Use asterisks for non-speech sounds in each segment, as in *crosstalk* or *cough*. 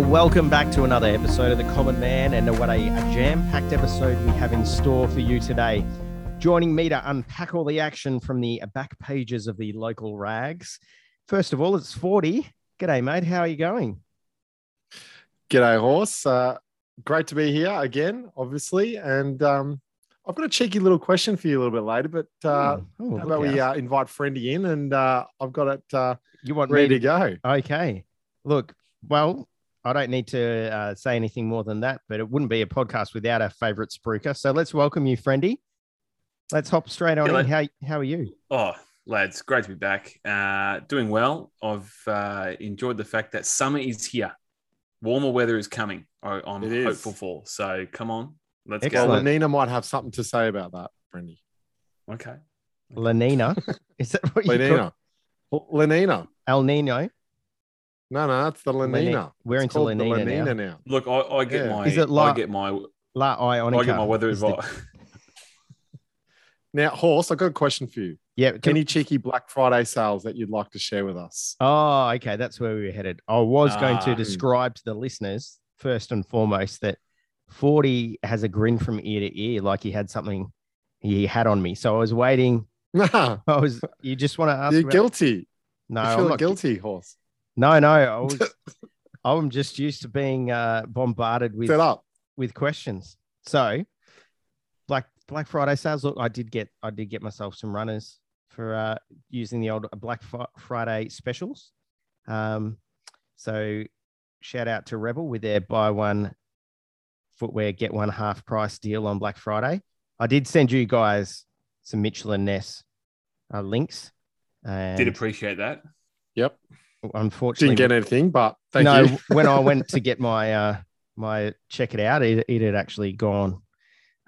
Welcome back to another episode of The Common Man and what a, a jam packed episode we have in store for you today. Joining me to unpack all the action from the back pages of the local rags. First of all, it's 40. G'day, mate. How are you going? G'day, horse. Uh, great to be here again, obviously. And um, I've got a cheeky little question for you a little bit later, but uh, Oh, how about we uh, invite Friendy in and uh, I've got it uh, you want ready me to go. Okay. Look, well, I don't need to uh, say anything more than that, but it wouldn't be a podcast without our favorite spruiker. So let's welcome you, friendy. Let's hop straight on Yeah, in. How, how are you? Oh, lads, great to be back. Uh, doing well. I've uh, enjoyed the fact that summer is here. Warmer weather is coming. I, I'm It is. hopeful for. So come on, let's Excellent. Well, go. Nina might have something to say about that, Friendy. Okay. Lenina. *laughs* Is that what you call Lenina. L- Lenina. El Nino? No, no, that's the Leni- Lenina. we're It's into called the Lenina now. now. Look, I, I get Yeah. my. Is it La, I like- get my. La Ionica. I get my weather is the- advice. Now, horse, I've got a question for you. Yeah. can- Any cheeky Black Friday sales that you'd like to share with us? Oh, okay. That's where we were headed. I was going to Ah. describe to the listeners, first and foremost, that 40 has a grin from ear to ear, like he had something he had on me. So I was waiting. Nah, *laughs* I was, you just want to ask? you're about- guilty. No, You're I'm feeling not gu- guilty, horse. No, no. I *laughs* was, I'm just used to being uh, bombarded with Set up. with questions. So, Black Black Friday sales. Look, I did get I did get myself some runners for uh, using the old Black Friday specials. Um, so shout out to Rebel with their buy one footwear get one half price deal on Black Friday. I did send you guys some Mitchell and Ness uh, links. And Did appreciate that. Yep. Unfortunately, Didn't get anything, but thank no, you. *laughs* when I went to *laughs* get my uh my check it out, it, it had actually gone.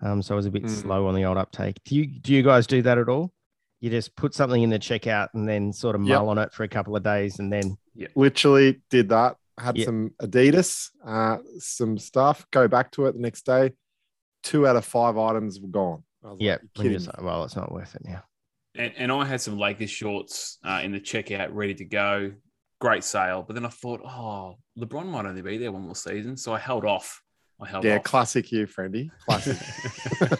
Um, so I was a bit Mm. slow on the old uptake. Do you do you guys do that at all? You just put something in the checkout and then sort of Yep. mull on it for a couple of days and then literally did that. Had Yeah. some Adidas, uh, some stuff. Go back to it the next day. Two out of five items were gone. I like, yeah, "You're when kidding you're me." just like, well, it's not worth it now. And, and I had some Lakers shorts uh, in the checkout ready to go. Great sale. But then I thought, oh, LeBron might only be there one more season. So I held off. I held off yeah, off. classic you, Friendy. Classic. *laughs*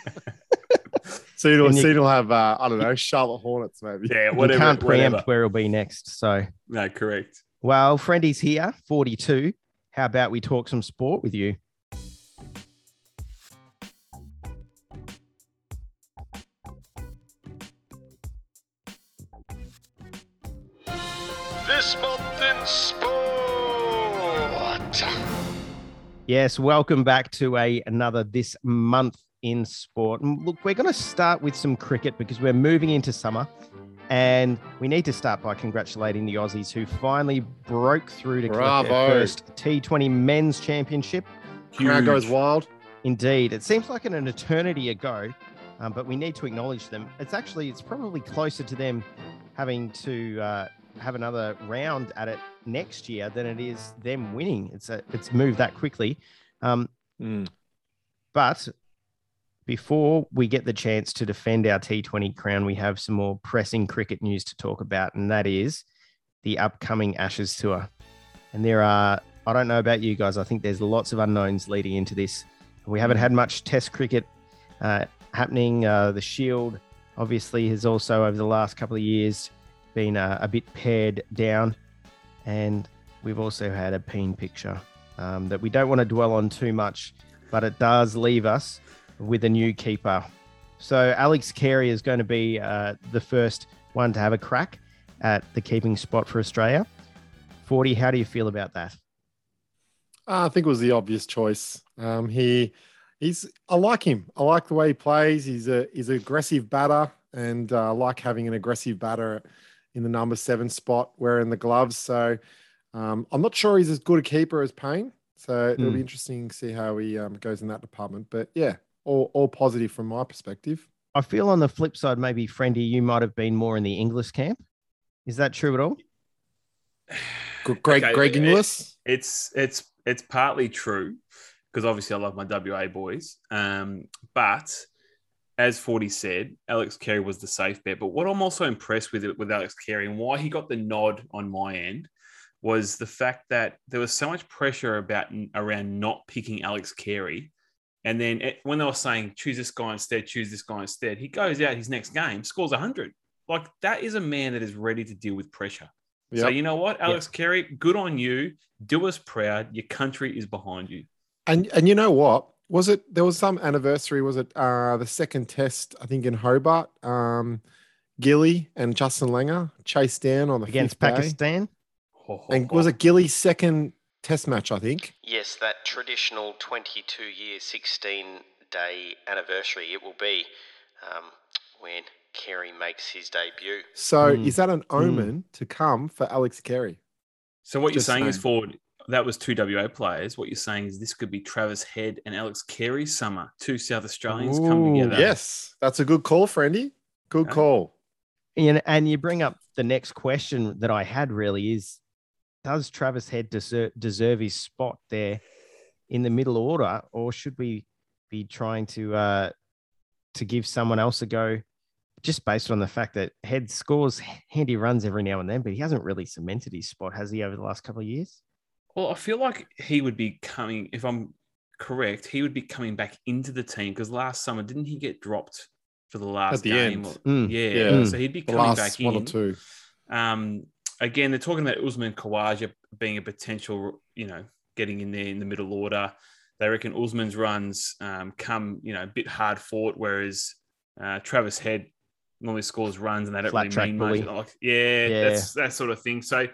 *laughs* soon will And you- soon will have uh, I don't know Charlotte Hornets maybe. yeah, whatever. You can't preempt whatever. where it'll be next. So, No, correct. well, Friendy's here, 42. How about we talk some sport with you? This month in sport. Yes, welcome back to a another this month in sport. And look, we're going to start with some cricket because we're moving into summer, and we need to start by congratulating the Aussies who finally broke through to collect their first T20 Men's Championship. Crowd goes wild. Indeed, it seems like an, an eternity ago, um, but we need to acknowledge them. It's actually it's probably closer to them having to uh, have another round at it next year than it is them winning. It's a, it's moved that quickly. Um, Mm. but before we get the chance to defend our T20 crown, we have some more pressing cricket news to talk about, and that is the upcoming Ashes tour. And there are, I don't know about you guys, I think there's lots of unknowns leading into this. We haven't had much Test cricket uh, happening. Uh, the Shield, obviously, has also over the last couple of years been uh, a bit pared down. And we've also had a peen picture um, that we don't want to dwell on too much, but it does leave us with a new keeper. So Alex Carey is going to be uh, the first one to have a crack at the keeping spot for Australia. 40, how do you feel about that? Uh, I think it was the obvious choice. Um, he, he's. I like him. I like the way he plays. He's a he's an aggressive batter, and uh, I like having an aggressive batter in the number seven spot wearing the gloves. So um, I'm not sure he's as good a keeper as Paine. So it'll Hmm. be interesting to see how he um, goes in that department. But yeah, all all positive from my perspective. I feel on the flip side, maybe Friendy, you might have been more in the English camp. Is that true at all? Gr- Greg Okay, Greg it- Inglis. It's it's it's partly true because obviously I love my WA boys. Um, but as Forty said, Alex Carey was the safe bet. But what I'm also impressed with with Alex Carey and why he got the nod on my end was the fact that there was so much pressure about around not picking Alex Carey. And then it, when they were saying choose this guy instead, choose this guy instead, he goes out his next game, scores 100. Like that is a man that is ready to deal with pressure. So you know what, Alex Carey, good on you. Do us proud. Your country is behind you. And and you know what? Was it there was some anniversary? Was it uh the second test? I think in Hobart. Um, Gilly and Justin Langer chased down on the against fifth day. Pakistan. And was it Gilly's second test match? I think. Yes, that traditional 22 year, 16 day anniversary. It will be um, when Carey makes his debut. So Hmm. is that an omen to come for Alex Carey? So what Just you're saying is saying. Forward. That was two WA players. What you're saying is this could be Travis Head and Alex Carey summer. Two South Australians come together. Yes, that's a good call, Friendy. Good Okay. call. And, and you bring up the next question that I had really is Does Travis Head deserve, deserve his spot there in the middle order, or should we be trying to uh, to give someone else a go just based on the fact that Head scores handy runs every now and then, but he hasn't really cemented his spot, has he, over the last couple of years? Well, I feel like he would be coming, if I'm correct, he would be coming back into the team because last summer, didn't he get dropped for the last the game? end. Or- Mm. Yeah. Yeah. So he'd be coming last back one in. or two. Um, again, they're talking about Usman Khawaja being a potential, you know, getting in there in the middle order. They reckon Usman's runs um, come, you know, a bit hard fought, whereas uh, Travis Head normally scores runs and they don't Flat really track mean bully. much. Like, yeah, Yeah. that's that sort of thing. So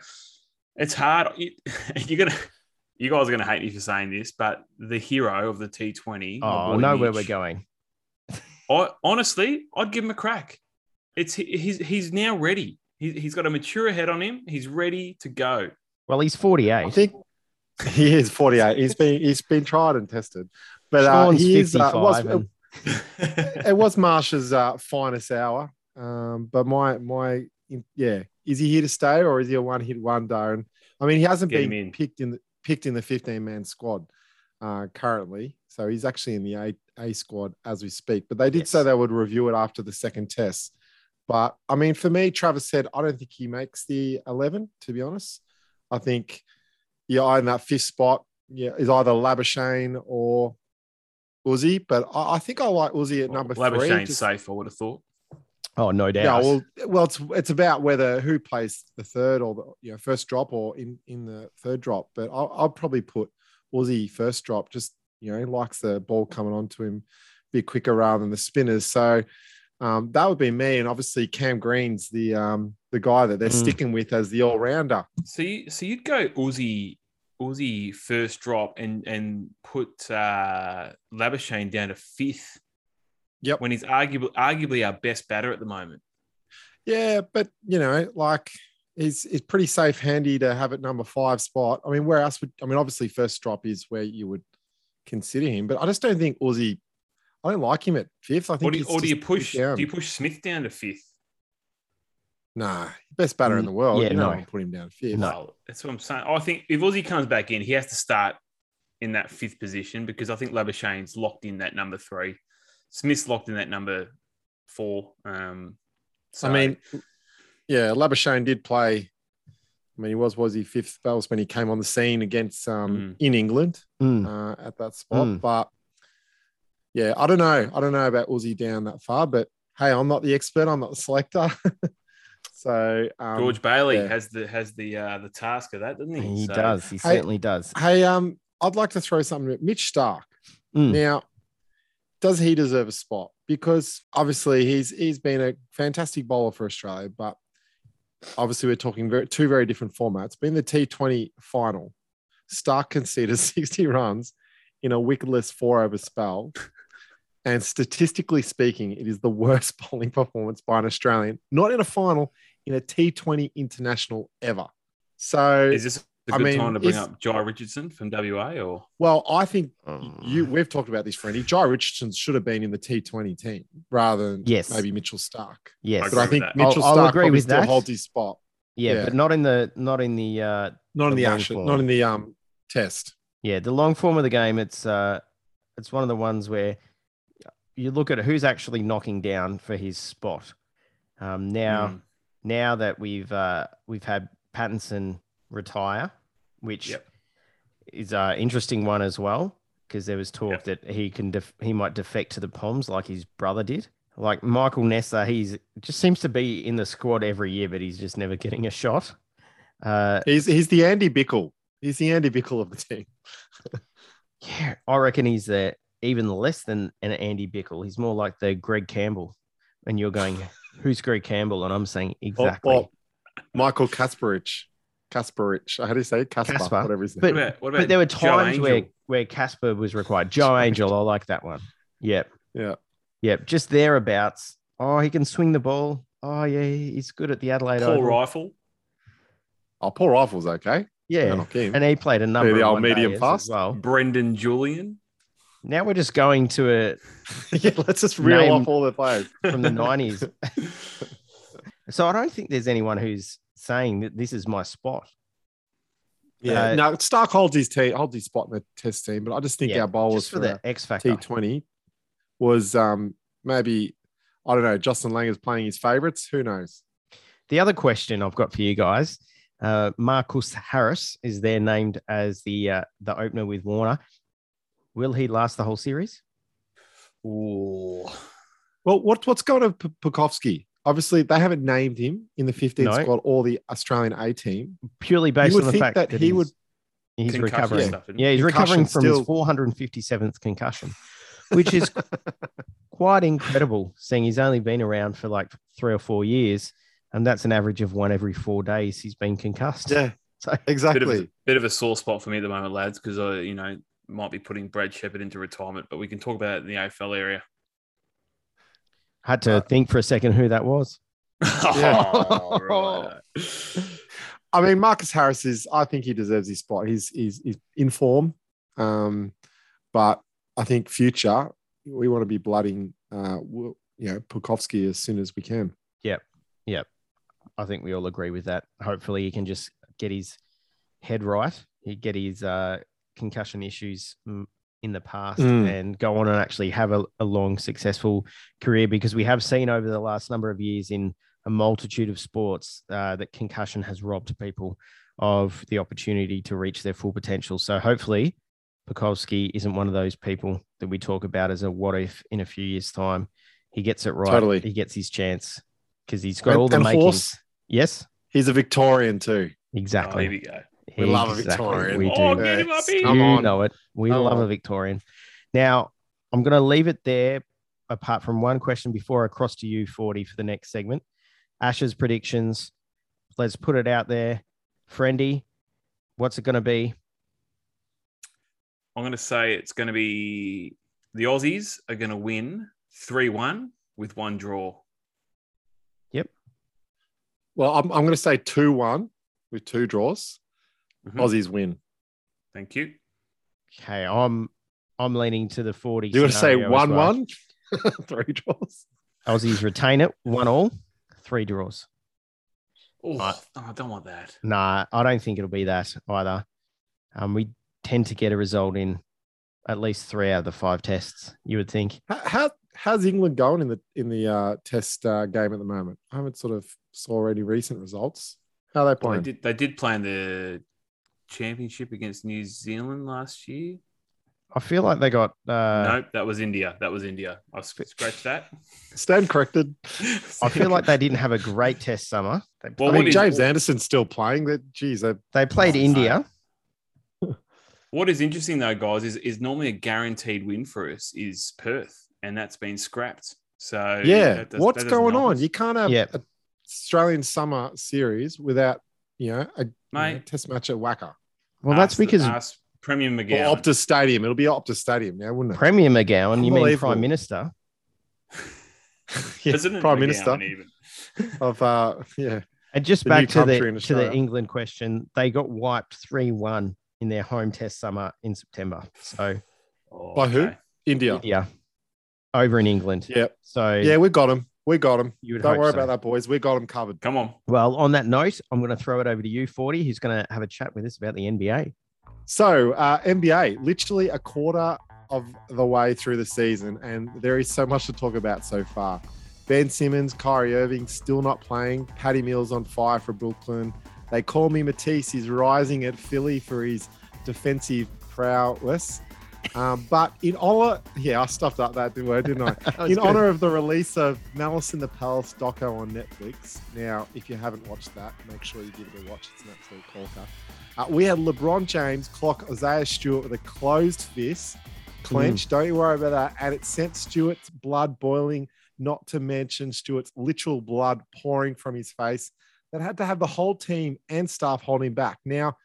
it's hard. You- *laughs* You're gonna, you guys are gonna hate me for saying this, but the hero of the T20. my Oh, boy know where we're going. I honestly, I'd give him a crack. It's he's he's now ready. He, he's got a mature head on him. He's ready to go. Well, he's 48. I think he is 48. He's been he's been tried and tested, but uh, he is. Uh, was, and- it was Marsh's uh, finest hour. Um, but my my yeah, is he here to stay or is he a one hit wonder? And I mean, he hasn't Get been in. picked in the picked in the 15 man squad uh, currently, so he's actually in the A, A squad as we speak. But they did say they would review it after the second test. But I mean, for me, Travis said I don't think he makes the 11. To be honest, I think yeah, in that fifth spot, yeah, is either Labuschagne or Uzi. But I, I think I like Uzi at number three. Labuschagne safe. I would have thought. Oh, no doubt. yeah, well, well, it's it's about whether who plays the third or the you know first drop or in in the third drop. But I'll, I'll probably put Uzi first drop. Just you know, likes the ball coming onto him a bit quicker rather than the spinners. So um, that would be me. And obviously Cam Green's the um the guy that they're Mm. sticking with as the all rounder. So you so you'd go Uzi Uzi first drop and and put uh, Labuschagne down to fifth. Yep. When he's arguably arguably our best batter at the moment. Yeah, but you know, like he's it's pretty safe handy to have at number five spot. I mean, where else would I mean obviously first drop is where you would consider him, but I just don't think Uzi I don't like him at fifth. I think Or do you, or do you push down. do you push Smith down to fifth? Nah, best batter in the world. yeah, you no. don't put him down fifth. No. That's what I'm saying. I think if Uzi comes back in, he has to start in that fifth position because I think Labuschagne's locked in that number three. Smith's locked in that number four. Um, so, I mean, yeah, Labuschagne did play. I mean, he was was he fifth spells when he came on the scene against um Mm. in England Mm. uh, at that spot. Mm. But yeah, I don't know. I don't know about Uzi down that far, but hey, I'm not the expert. I'm not the selector. *laughs* so um, George Bailey yeah. has the has the uh, the task of that, doesn't he? He So- does. He certainly does. Hey, um, I'd like to throw something at Mitch Starc. Mm. Now, does he deserve a spot? Because obviously he's he's been a fantastic bowler for Australia, but obviously we're talking very, two very different formats. But in the T20 final, Starc conceded *laughs* 60 runs in a wicketless four over spell. *laughs* And statistically speaking, it is the worst *laughs* bowling performance by an Australian, not in a final, in a T20 international ever. So Is this a I good mean, time to bring if- up Jhye Richardson from WA or Well, I think Um, you we've talked about this, Freddie. Jhye Richardson should have been in the T20 team rather than Yes. maybe Mitchell Starc. yes. But I think that. Mitchell I'll- I'll Starc agree with still that. holds his spot. yeah, yeah. but not in the not in the uh Not in The the long actual, form. not in the um test. yeah, the long form of the game, it's uh it's one of the ones where you look at who's actually knocking down for his spot. Um now Mm. now that we've uh we've had Pattinson retire, which Yep. is an interesting one as well because there was talk Yep. that he can def- he might defect to the Poms like his brother did. Like Michael Neser, he's just seems to be in the squad every year, but he's just never getting a shot. Uh, He's he's the Andy Bichel. He's the Andy Bichel of the team. *laughs* yeah, I reckon he's the even less than an Andy Bichel. He's more like the Greg Campbell. And you're going, who's Greg Campbell? And I'm saying exactly. or Michael Kasprowicz. Kasprowicz. How do you say it? Casper, Casper. whatever his name. But- What about, what but there were times where where Casper was required. Jo Angel, I like that one. Yep. Yeah. Yep. Just thereabouts. Oh, he can swing the ball. Oh yeah, he's good at the Adelaide Paul Oval. Reiffel. Oh, Paul Reiffel's okay. Yeah. Not him. And he played a number the of old medium days fast. as well. Brendan Julian. Now we're just going to a *laughs* yeah, let's just reel off all the players. from the *laughs* nineties. *laughs* so I don't think there's anyone who's saying that this is my spot. Yeah. Uh, no, Starc holds his team, holds his spot in the test team, but I just think Yeah, our bowlers just for the X factor. T twenty was um maybe I don't know. Justin Lang is playing his favourites. Who knows? The other question I've got for you guys, uh, Marcus Harris is there named as the uh, the opener with Warner. Will he last the whole series? Ooh. Well, what what's going on P- Pucovski? Obviously, they haven't named him in the 15th No. squad or the Australian A team. Purely based on the fact that that, he would- he's Concussion recovering. stuff, yeah, he's Concussion recovering from still- his 457th concussion, which is *laughs* quite incredible. Seeing he's only been around for like three or four years, and that's an average of one every four days he's been concussed. Yeah, *laughs* So Bit of, exactly. a, bit of a sore spot for me at the moment, lads, because I, you know, might be putting Brad Sheppard into retirement, but we can talk about it in the AFL area. Had to think for a second who that was. *laughs* Oh, right. I mean, Marcus Harris is. I think he deserves his spot. He's he's, he's in form, um, but I think future we want to be blooding, uh, you know, Pucovski as soon as we can. Yep, yep. I think we all agree with that. Hopefully, he can just get his head right. He get his uh, concussion issues in the past Mm. and go on and actually have a, a long, successful career. Because we have seen over the last number of years in a multitude of sports uh, that concussion has robbed people of the opportunity to reach their full potential. So hopefully, Pucovski isn't one of those people that we talk about as a what if in a few years' time. He gets it right. Totally. He gets his chance because he's got And- all the and makings. Horse, Yes, he's a Victorian too. Oh, exactly. here we go. We love a Victorian. We do. Oh, get him up here. Come you on. know it. We Come love a. Victorian. Now, I'm going to leave it there, apart from one question before I cross to you, 40, for the next segment. Ashes predictions. Let's put it out there. Friendy, what's it going to be? I'm going to say it's going to be the Aussies are going to win 3 1 with one draw. Yep. Well, I'm, I'm going to say two one with two draws. Mhm. Aussies win. Thank you. Okay, I'm I'm leaning to the 40. You're going to say scenario as one well. one, *laughs* three draws. Aussies retain it, one all, three draws. Oh, Right. oh, I don't want that. Nah, I don't think it'll be that either. Um, we tend to get a result in at least three out of the five tests. You would think. How, how how's England going in the in the uh, test uh, game at the moment? I haven't sort of saw any recent results. How are they Well, playing? they did. They did play in the championship against New Zealand last year. I feel like they got. Uh, nope, that was India. That was India. I sc- scratched that. Stand corrected. I feel like they didn't have a great test summer. They, Well, I mean, is- James Anderson's still playing. That geez, they, they played Oh, India. What is interesting though, guys, is is normally a guaranteed win for us is Perth, and that's been scrapped. So yeah. that does- What's that doesn't going on? You can't have Yeah. a Australian summer series without you know a you know, test match at WACA Well, that's Ask because ask Premier or McGowan. Optus Stadium. It'll be Optus Stadium now, wouldn't it? Premier McGowan, you mean Prime Minister? *laughs* *laughs* Yeah, President Prime McGowan Minister even. *laughs* of uh, yeah. And just The back to the to the England question, they got wiped three one in their home test summer in September. So Oh, By who? okay. India. yeah, over in England. Yeah, So yeah, we got him. We got him. You Don't worry so. about that, boys. We got him covered. Come on. well, on that note, I'm going to throw it over to you, Forty, who's going to have a chat with us about the NBA. So, uh, NBA, literally a quarter of the way through the season, and there is so much to talk about so far. Ben Simmons, Kyrie Irving still not playing. Patty Mills on fire for Brooklyn. They call me Matisse. He's rising at Philly for his defensive prowess. Um, but in honor, yeah, I stuffed up that word, didn't I? *laughs* In good. honor of the release of Malice in the Palace doco on Netflix. Now, if you haven't watched that, make sure you give it a watch. It's an absolute corker. Uh, we had LeBron James clock Isaiah Stewart with a closed fist, clench. Don't you worry about that. And it sent Stewart's blood boiling, not to mention Stewart's literal blood pouring from his face. That had to have the whole team and staff holding back. Now,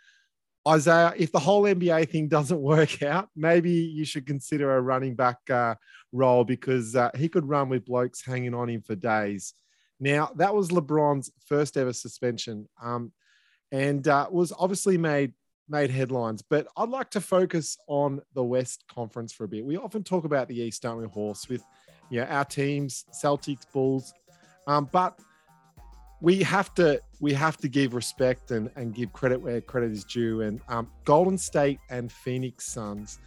Isaiah, if the whole NBA thing *laughs* doesn't work out, maybe you should consider a running back uh, role because uh, he could run with blokes hanging on him for days. Now, that was LeBron's first ever suspension um, and uh, was obviously made made headlines. But I'd like to focus on the West Conference for a bit. We often talk about the East, don't we, Horse, with you know, our teams, Celtics, Bulls. Um, but we have to we have to give respect and, and give credit where credit is due. And um, Golden State and Phoenix Suns,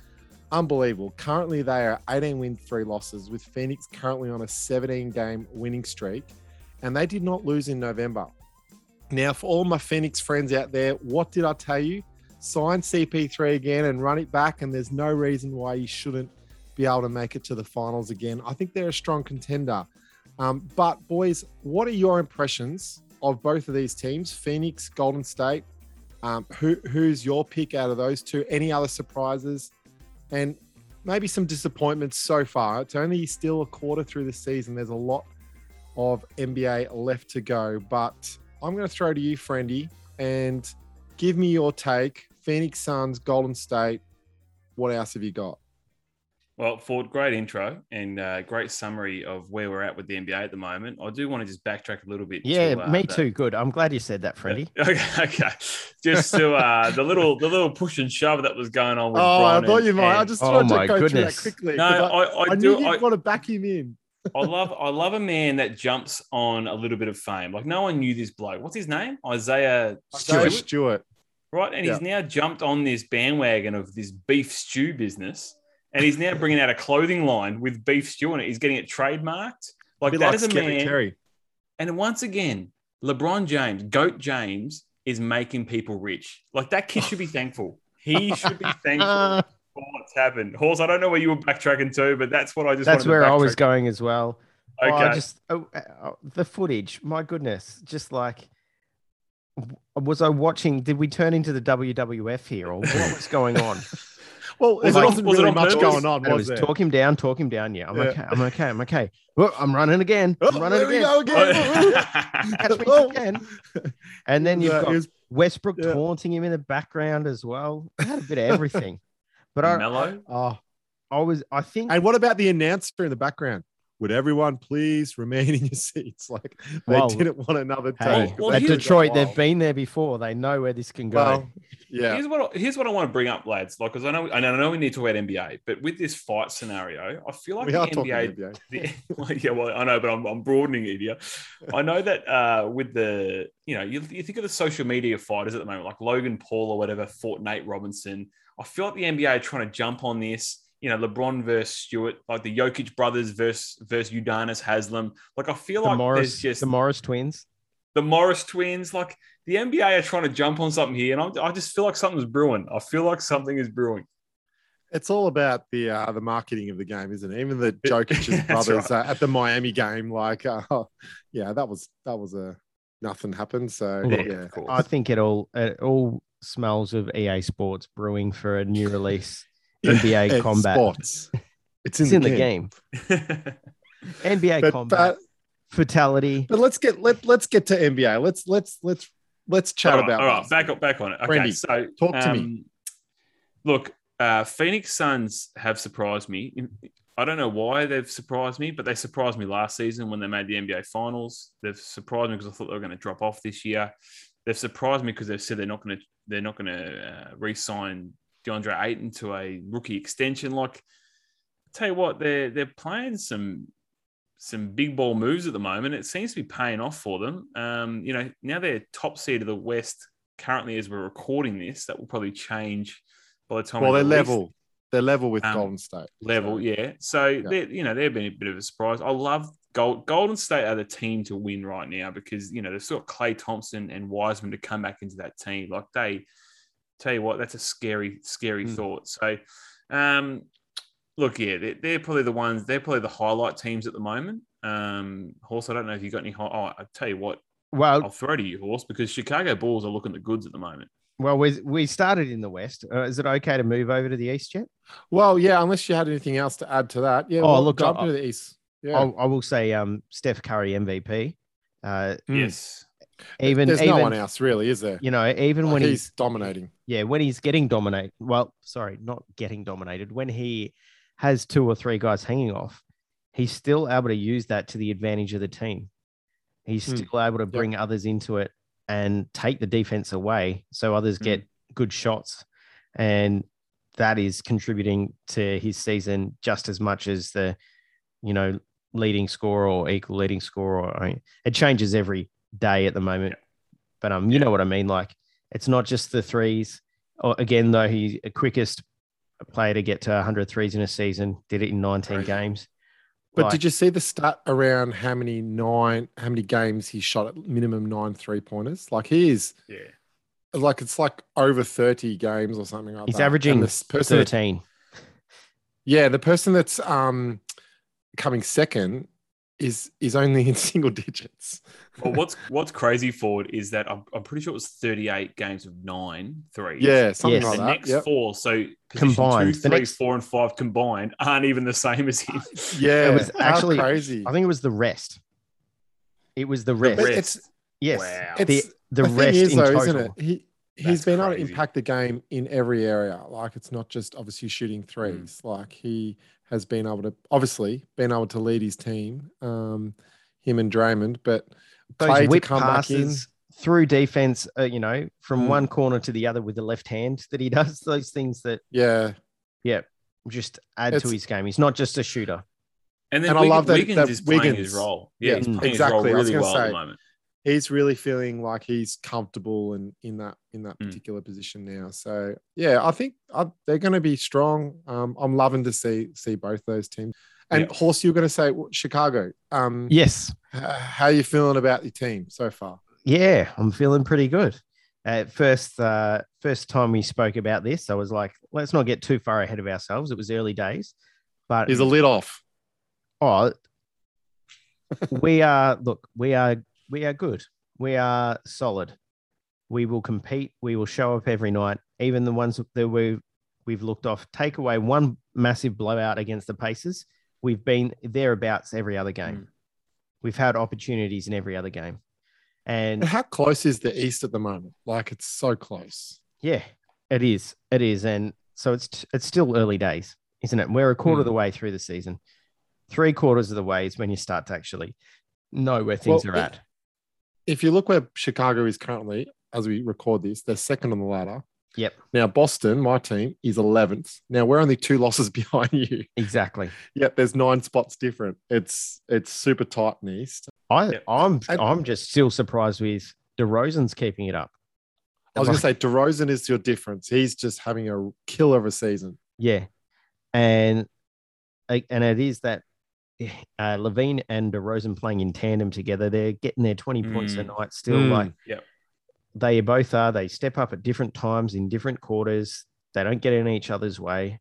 unbelievable. Currently, they are 18 wins, three losses, with Phoenix currently on a 17 game winning streak, and they did not lose in November. Now, for all my Phoenix friends out there, what did I tell you? Sign CP3 again and run it back, and there's no reason why you shouldn't be able to make it to the finals again. I think they're a strong contender. Um, but boys, what are your impressions of both of these teams, Phoenix, Golden State? Um, who who's your pick out of those two? Any other surprises? And maybe some disappointments so far. It's only still a quarter through the season. There's a lot of NBA left to go. But I'm going to throw to you, Friendy, and give me your take. Phoenix Suns, Golden State. What else have you got? Well, Ford, great intro and uh, great summary of where we're at with the NBA at the moment. I do want to just backtrack a little bit. Yeah, to, uh, me the- too. Good. I'm glad you said that, Freddie. *laughs* Okay, okay. Just to uh, the little the little push and shove that was going on with. *laughs* Oh, I thought you might. I and- just Oh wanted to go through that quickly. no, I, I, I, I do. I, want to back him in. *laughs* I love I love a man that jumps on a little bit of fame. Like no one knew this bloke. What's his name? Isaiah Stewart, Stewart. right? And he's now jumped on this bandwagon of this beef stew business, and he's now bringing out a clothing line with beef stew in it. He's getting it trademarked. Like that like is a Scary man. Terry. And once again, LeBron James, Goat James, is making people rich. Like that kid should be *laughs* thankful. He should be thankful *laughs* for what's happened. Horse, I don't know where you were backtracking to, but that's what I just. that's wanted to where I was going as well. Oh, Okay. I just oh, uh, the footage. My goodness, just like was I watching? Did we turn into the WWF here, or what was going on? *laughs* Well, Was there it- wasn't was really on much purpose? going on, And it was was there? talk him down, talk him down. Yeah, I'm Yeah. okay. I'm okay. I'm okay. Oh, I'm running again. Oh, I'm Oh, running there we again. go again. *laughs* Catch me if Oh. you can. And then you've got was- Westbrook yeah. taunting him in the background as well. It had a bit of everything. But I, Mellow. oh. I was, I think, And what about the announcer in the background? Would everyone please remain in your seats? *laughs* Like they Well, didn't want another hey, take. well, at Detroit, they've been there before. They know where this can go. Well, yeah. Here's what I, here's what I want to bring up, lads. Like, because I know I know we need to talk about NBA, but with this fight scenario, I feel like we the are NBA NBA. *laughs* the, well, yeah, well, I know, but I'm, I'm broadening it here. I know that uh, with the, you know, you, you think of the social media fighters at the moment, like Logan Paul or whatever, fought Nate Robinson. I feel like the NBA are trying to jump on this. You know, LeBron versus Stewart, like the Jokic brothers versus versus Udonis Haslem. Like I feel the like Morris, there's just the Morris twins. the Morris twins. Like the NBA are trying to jump on something here, and I'm, I just feel like something's brewing. I feel like something is brewing. It's all about the uh, the marketing of the game, isn't it? Even the *laughs* Jokic's brothers right. uh, at the Miami game, like, uh, *laughs* yeah, that was that was a nothing happened. So Look, yeah. I think it all, it all smells of EA Sports brewing for a new release. NBA *laughs* It's combat. sports. It's in, It's in the, the game. game. *laughs* NBA But, combat but fatality. but let's get let let's get to NBA. Let's let's let's let's chat all right, about all right, this. back up, back on it. Okay, Brandy, so talk to me. um, Look, uh, Phoenix Suns have surprised me. I don't know why they've surprised me, but they surprised me last season when they made the NBA Finals. They've surprised me because I thought they were going to drop off this year. They've surprised me because they've said they're not going to they're not going to uh, re-sign DeAndre Ayton to a rookie extension. Like, tell you what, they're they're playing some some big ball moves at the moment. It seems to be paying off for them. Um, you know, now they're top seed of the West currently as we're recording this. That will probably change by the time. Well, we they're level. They're level with Um, Golden State. level, So, yeah. So they, you know, they've been a bit of a surprise. I love Gold, Golden State are the team to win right now because you know they've still got Klay Thompson and Wiseman to come back into that team. Like they tell you what, that's a scary, scary Mm. thought. So, um, look, yeah, they're, they're probably the ones. They're probably the highlight teams at the moment. Um, Horse, I don't know if you got any. hi- Oh, I tell you what, Well, I'll throw to you, Horse, because Chicago Bulls are looking the goods at the moment. well, we we started in the West. Uh, is it okay to move over to the East yet? Well, yeah, unless you had anything else to add to that. Yeah. Oh, well, look, jump I- into the East. Yeah. I'll, I will say, um, Steph Curry MVP. Uh, Mm. Yes, even There's even no one else, really, is there? you know, even Like, when he's, he's dominating. Yeah, when he's getting dominated. Well, sorry, not getting dominated. When he has two or three guys hanging off, he's still able to use that to the advantage of the team. He's Hmm. still able to bring others into it and take the defense away, so others Hmm. get good shots, and that is contributing to his season just as much as the, you know, leading scorer or equal leading scorer. I mean, it changes every day at the moment, but um, you know what I mean. Like it's not just the threes. Or again, though, he's the quickest player to get to 100 threes in a season. Did it in 19 Crazy. games. But Like, did you see the stat around how many nine, how many games he shot at minimum nine three pointers? Like he is, yeah, like it's like over thirty games or something like he's that. And averaging this person, that- 13. yeah, the person that's um coming second is is only in *laughs* single digits. Well, what's what's crazy forward is that I'm, I'm pretty sure it was 38 games of nine threes. Yeah, something Yes. like the that. next Yep. four, so position Combined. two, The three, next- four, and five combined aren't even the same as him. *laughs* Yeah, It was how actually- crazy. I think it was the rest. It was the The rest. But rest. it's yes. Wow. The, It's- the, rest is, in though, total. isn't it? He he's That's been able to impact the game in every area. Like it's not just obviously shooting Mm. threes. Like he has been able to obviously been able to lead his team, um, him and Draymond. But Those Klay to whip come back in. passes through defense, uh, you know, from Mm. one corner to the other with the left hand that he *laughs* does, those things that yeah, yeah, just add to his game. He's not just a shooter. And then And I love that- Wiggins that is playing his role. Yeah, Yeah, he's playing exactly. His role really gonna well at the moment. He's really feeling like he's comfortable and in that in that Mm. particular position now. So yeah, I think I, they're going to be strong. Um, I'm loving to see see both those teams. And Yeah. Horse, you're going to say well, Chicago. Um, Yes. h- how are you feeling about your team so far? Yeah, I'm feeling pretty good. At first, uh, first time we spoke about this, I was like, let's not get too far ahead of ourselves. It was early days, but Is a lid off? oh, we are look, we are we are good. We are solid. We will compete. We will show up every night, even the ones that we we've looked off. Take away one massive blowout against the Pacers. We've been thereabouts every other game. Mm. We've had opportunities in every other game, and how close is the East at the moment? Like it's so close. Yeah, it is. It is, and so it's it's still early days, isn't it? We're a quarter of Hmm. the way through the season. Three quarters of the way is when you start to actually know where things Well, are at. If you look where Chicago is currently, as we record this, they're second on the ladder. Yep, Now Boston, my team, is 11th. Now we're only two *laughs* losses behind you. exactly. Yep, there's nine spots different. It's it's super tight in the East. I Yep. I'm And- I'm just still surprised with DeRozan's keeping it up. I was going to say DeRozan is your difference. He's just having a killer of a season. Yeah, and and it is that *laughs* uh, LaVine and DeRozan playing in tandem together. They're getting their twenty points a Mm. night still. Mm. Like Yep. they both are. They step up at different times in different quarters. They don't get in each other's way.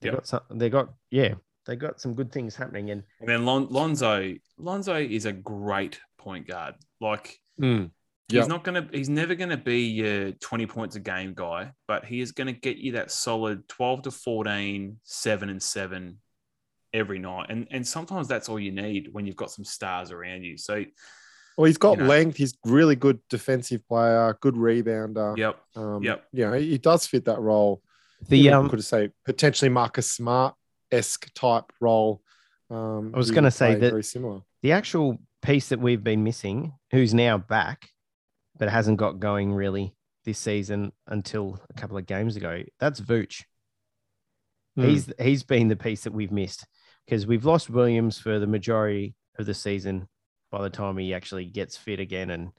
They Yep. got some. They got yeah. They got some good things happening. And And then Lon- Lonzo, Lonzo is a great point guard. Like Mm. he's not gonna, he's never gonna be your 20 points a game guy, but he is gonna get you that solid 12 to 14, seven and seven every night. And and sometimes that's all you need when you've got some stars around you. So Well, he's got You know. length. He's really good defensive player, good rebounder. yep. Um, Yep. You know, he does fit that role. the You um, could say potentially Marcus Smart esque type role. Um, I was gonna say that- very similar. the actual piece that we've been missing, who's now back, but hasn't got going really this season until a couple of games ago. That's Vooch. Hmm. He's he's been the piece that we've missed because we've lost Williams for the majority of the season. By the time he actually gets fit again, and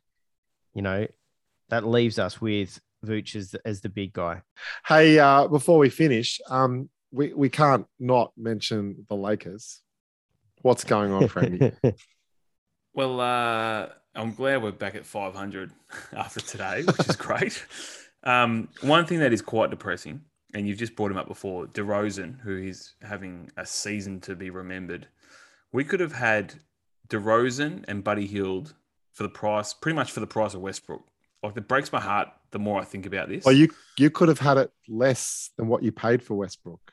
you know that leaves us with Vooch as the, as the big guy. Hey, uh, before we finish, um, we, we can't not mention the Lakers. What's going on, Friendy? *laughs* Well, uh, I'm glad we're back at 500 *laughs* after today, which is *laughs* great. Um, one thing that is quite depressing, and you've just brought him up before, DeRozan, who is having a season to be remembered. We could have had DeRozan and Buddy Hield for the price, pretty much for the price of Westbrook. Like it breaks my heart the more I think about this. well, you you could have had it less than what you paid for Westbrook.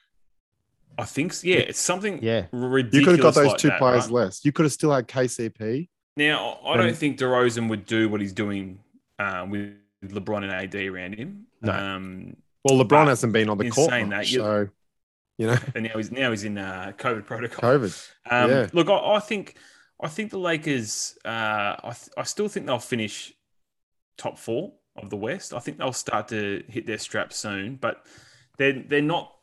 I think, so. yeah, it's something Yeah. ridiculous. You could have got those like two that, players right? less. You could have still had KCP. Now, I don't And- think DeRozan would do what he's doing um, with LeBron and AD around him. No. Um, Well, LeBron But hasn't been on the court, saying much, that, so you know, and now he's now he's in uh, COVID protocol. COVID. Um, Yeah. Look, I, I think I think the Lakers. Uh, I th- I still think they'll finish top four of the West. I think they'll start to hit their straps soon, but they're they're not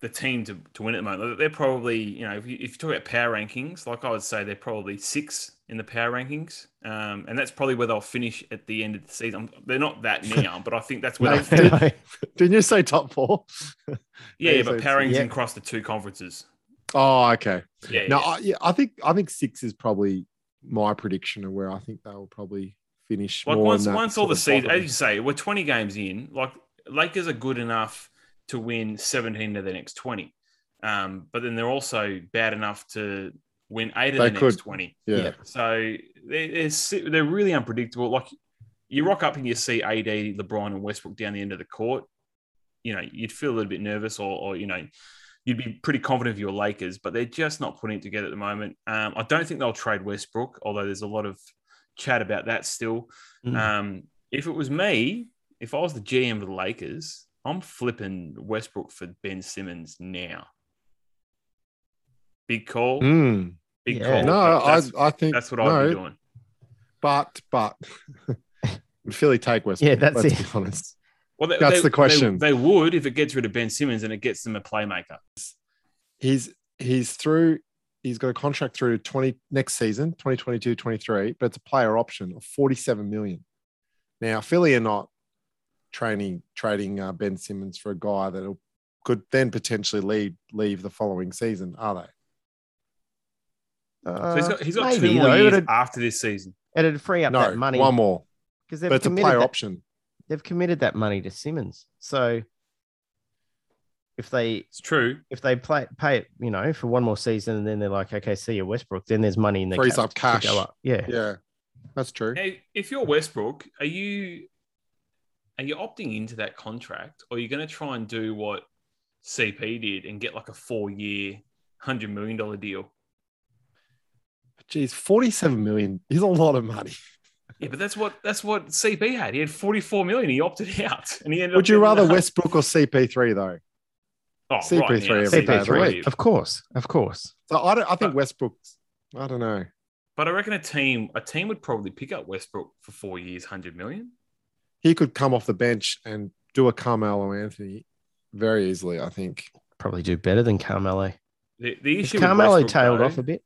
the team to, to win at the moment. They're probably you know if you, if you talk about power rankings, like I would say, they're probably six in the power rankings, um, and that's probably where they'll finish at the end of the season. They're not that *laughs* now, but I think that's where Mate, they'll did- *laughs* Didn't you say top four? Yeah, Yeah, but power rankings yeah. across the two conferences. Oh, okay. Yeah, No, yeah. I, yeah, I think I think six is probably my prediction of where I think they'll probably finish. like once once all the season, as you say, we're 20 games in. Like Lakers are good enough to win 17 of the next 20, um, but then they're also bad enough to win eight of They the could. next 20. yeah. Yeah. So they're, they're really unpredictable. Like you rock up and you see AD, LeBron, and Westbrook down the end of the court, you know, you'd feel a little bit nervous, or, or you know, you'd be pretty confident of your Lakers, but they're just not putting it together at the moment. Um, I don't think they'll trade Westbrook, although there's a lot of chat about that still. Mm. Um, if it was me, if I was the GM of the Lakers, I'm flipping Westbrook for Ben Simmons now. Big call, Mm. big Yeah. call. No, I, that's, I think that's what I'd be doing. But but would *laughs* Philly take Westbrook? Yeah, that's let's it. Be honest. Well, they, That's they- the question. They, they would if it gets rid of Ben Simmons and it gets them a playmaker. He's he's through. He's got a contract through 20 next season, 2022, 23, but it's a player option of 47 million. Now, Philly are not training trading uh, Ben Simmons for a guy that could then potentially leave leave the following season, are they? So he's got, he's got Uh, maybe, two more years It'd, after this season. it'd free up no, that money one more, because they've but it's a committed player that, option. they've committed that money to Simmons. So if they It's true. if they play pay it, you know, for one more season, and then they're like, okay, see you Westbrook, then there's money in the Frees cap up to cash. go up. Yeah, Yeah, that's true. Now, if you're Westbrook, are you are you opting into that contract, or are you going to try and do what CP did and get like a four year, hundred million dollar deal? Geez, 47 million is a lot of money. Yeah, but that's what that's what CP had. He had forty four million. He opted out, and he ended. Would up you rather the- Westbrook or CP3 though? Oh, CP3 right now, every day of CP3. of course, of course. So I don't. I think But- Westbrook's. I don't know. But I reckon a team a team would probably pick up Westbrook for four years, hundred million. He could come off the bench and do a Carmelo Anthony very easily. I think. Probably do better than Carmelo. The, the issue with Carmelo Westbrook, tailed though- off a bit?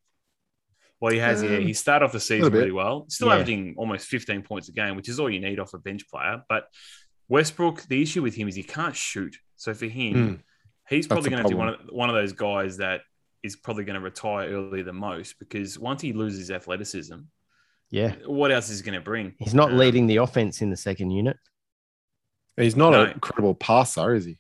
Well, he has. yeah, Um, he started off the season little really well. Still Yeah. averaging almost 15 points a game, which is all you need off a bench player. But Westbrook, the issue with him is he can't shoot. So for him, Mm. he's probably going to be one of one of those guys that is probably going to retire earlier than most because once he loses athleticism, Yeah, what else is he going to bring? he's not Um, leading the offense in the second unit. He's not No. an incredible passer, is he?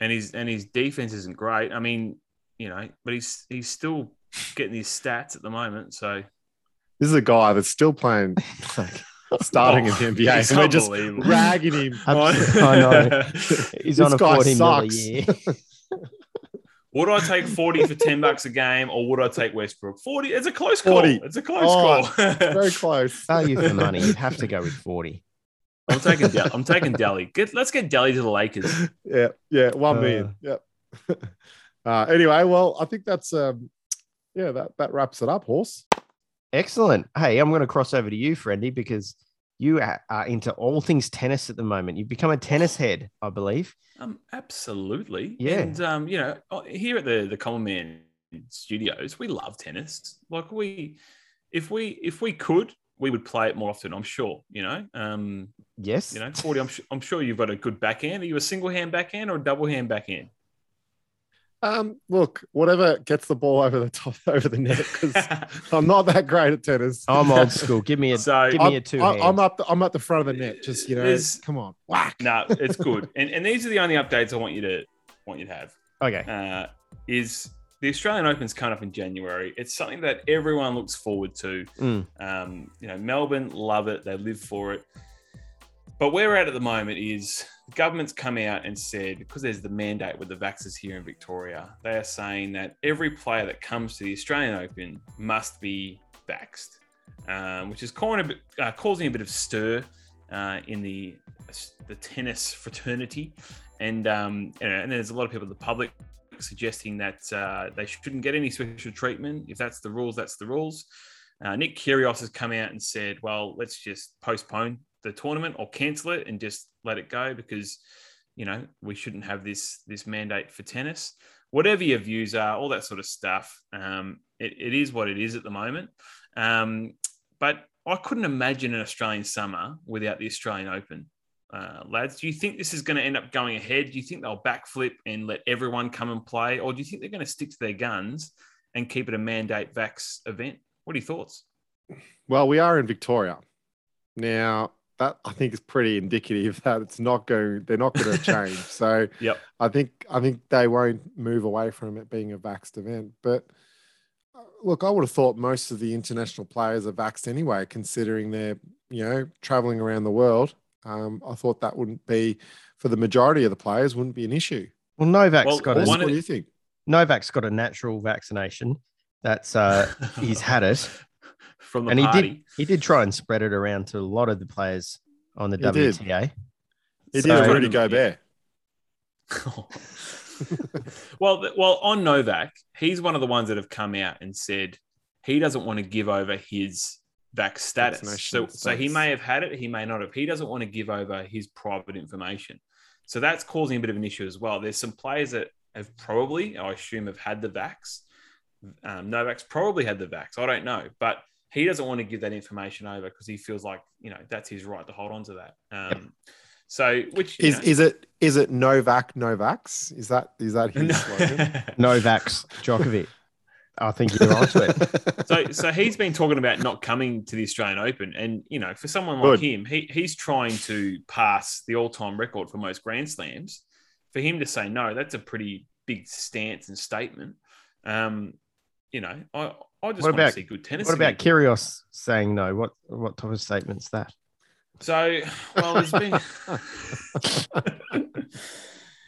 and his and his defense isn't great. I mean, you know, but he's he's still getting his stats at the moment. So This is a guy that's still playing, *laughs* like, *laughs* starting in the NBA, Oh, and we're just ragging him. *laughs* I know. He's This on a guy 40 mil a sucks. Year. Would I take 40 for 10 bucks a game or would I take Westbrook? 40, it's a close 40. call. It's a close Oh, call. Very *laughs* close. Value for money. You'd have to go with 40. I'm taking Del- I'm taking Delhi. Get let's get Delhi to the Lakers. *laughs* Yeah, yeah, one Uh. million. Yep. *laughs* uh, anyway, well, I think that's um, yeah, that that wraps it up, horse. Excellent. Hey, I'm going to cross over to you, Friendy, because you are into all things tennis at the moment. You've become a tennis head, I believe. Um, absolutely. Yeah. And um, you know, here at the the Common Man Studios, we love tennis. Like we, if we if we could, we would play it more often. I'm sure. You know. Um, Yes. you know, 40. I'm, I'm sure you've got a good backhand. Are you a single hand backhand or a double hand backhand? Um, look, whatever gets the ball over the top *laughs* over the net because *laughs* I'm not that great at tennis. I'm old *laughs* school. Give me a So- give me a I'm, two. I- I'm up. The, I'm at the front of the net. Just you know, There's- come on, whack. no, it's good. And and these are the only updates I want you to want you to have. Okay. uh, is the Australian Open's coming up in January. It's something that everyone looks forward to. Mm. Um, you know, Melbourne love it; they live for it. But where we're at at the moment is the government's come out and said because there's the mandate with the vaxxers here in Victoria, they are saying that every player that comes to the Australian Open must be vaxxed, um, which is causing a bit, uh, causing a bit of stir uh, in the the tennis fraternity, and um, and there's a lot of people in the public suggesting that uh, they shouldn't get any special treatment. If that's the rules, that's the rules. Uh, Nick Kyrgios has come out and said, "Well, let's just postpone the tournament or cancel it and just let it go because, you know, we shouldn't have this this mandate for tennis. Whatever your views are, all that sort of stuff. Um, it, it is what it is at the moment. Um, but I couldn't imagine an Australian summer without the Australian Open. Uh, lads, do you think this is going to end up going ahead? Do you think they'll backflip and let everyone come and play, or do you think they're going to stick to their guns and keep it a mandate vax event? What are your thoughts? Well, we are in Victoria now. That I think is pretty indicative *laughs* that it's not going. They're not going to change. So *laughs* Yep. I think I think they won't move away from it being a vaxxed event. But uh, look, I would have thought most of the international players are vaxxed anyway, considering they're you know traveling around the world. Um, I thought that wouldn't be for the majority of the players wouldn't be an issue. Well, Novak's Well, got one a what of- do you think? Novak's got a natural vaccination. That's uh, *laughs* he's had it, from the and he did he did try and spread it around to a lot of the players on the He did. WTA. He So- did Rudy Gobert. well, well, on Novak, he's one of the ones that have come out and said he doesn't want to give over his vax status. So, Vaccination so he may have had it, he may not have. He doesn't want to give over his private information. So that's causing a bit of an issue as well. There's some players that have probably, I assume, have had the vax. Um, Novak's probably had the vax. I don't know, but he doesn't want to give that information over because he feels like you know that's his right to hold on to that. Um, So, which Is know- is it is it Novak Novax? Is that is that his *laughs* slogan? *laughs* Novak's Djokovic. I think you're onto it. *laughs* so so he's been talking about not coming to the Australian Open, and you know, for someone like Good. him, he he's trying to pass the all-time record for most Grand Slams. For him to say no, that's a pretty big stance and statement. Um, you know, I I just What want to about- see good tennis. What about again. Kyrgios saying no? What what type of statement's that? So, well, there's been *laughs*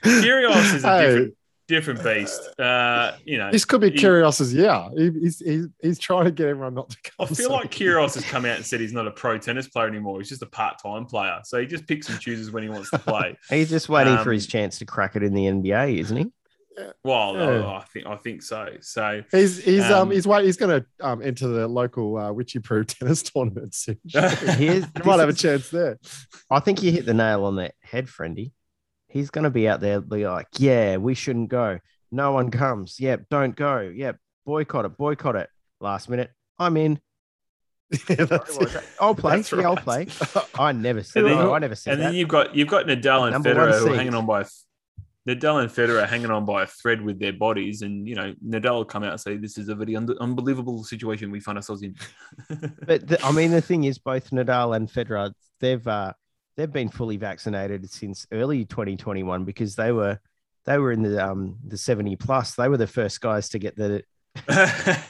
Kyrgios is a Hey. different different beast. Uh, you know, This could be He- Kyrgios's year. He, he's, he's he's trying to get everyone not to I feel so- like Kyrgios has come out and said he's not a pro tennis player anymore. He's just a part-time player. So he just picks and chooses when he wants to play. *laughs* He's just waiting for Um, his chance to crack it in the NBA, isn't he? Well, Yeah. I think I think so. So He's he's um, Um, he's wait he's going to um enter the local uh, Witchy Brew *laughs* tennis tournament soon. *laughs* you Here's, might have a chance there. I think you hit the nail on the head, friendy. He's going to be out there, be like, yeah, we shouldn't go. No one comes. Yep, don't go. Yep, boycott it, boycott it. Last minute, I'm in. *laughs* Yeah, that's Sorry. I'll play. That's yeah, I'll play. I never said And then- I never said and that. then you've got you've got Nadal and Number Federer who are hanging on by a, Nadal and Federer are hanging on by a thread with their bodies, and you know Nadal will come out and say this is a very un- unbelievable situation we find ourselves in. *laughs* But the, I mean, the thing is, both Nadal and Federer, they've uh, they've been fully vaccinated since early 2021 because they were they were in the um the 70 plus. They were the first guys to get the *laughs* that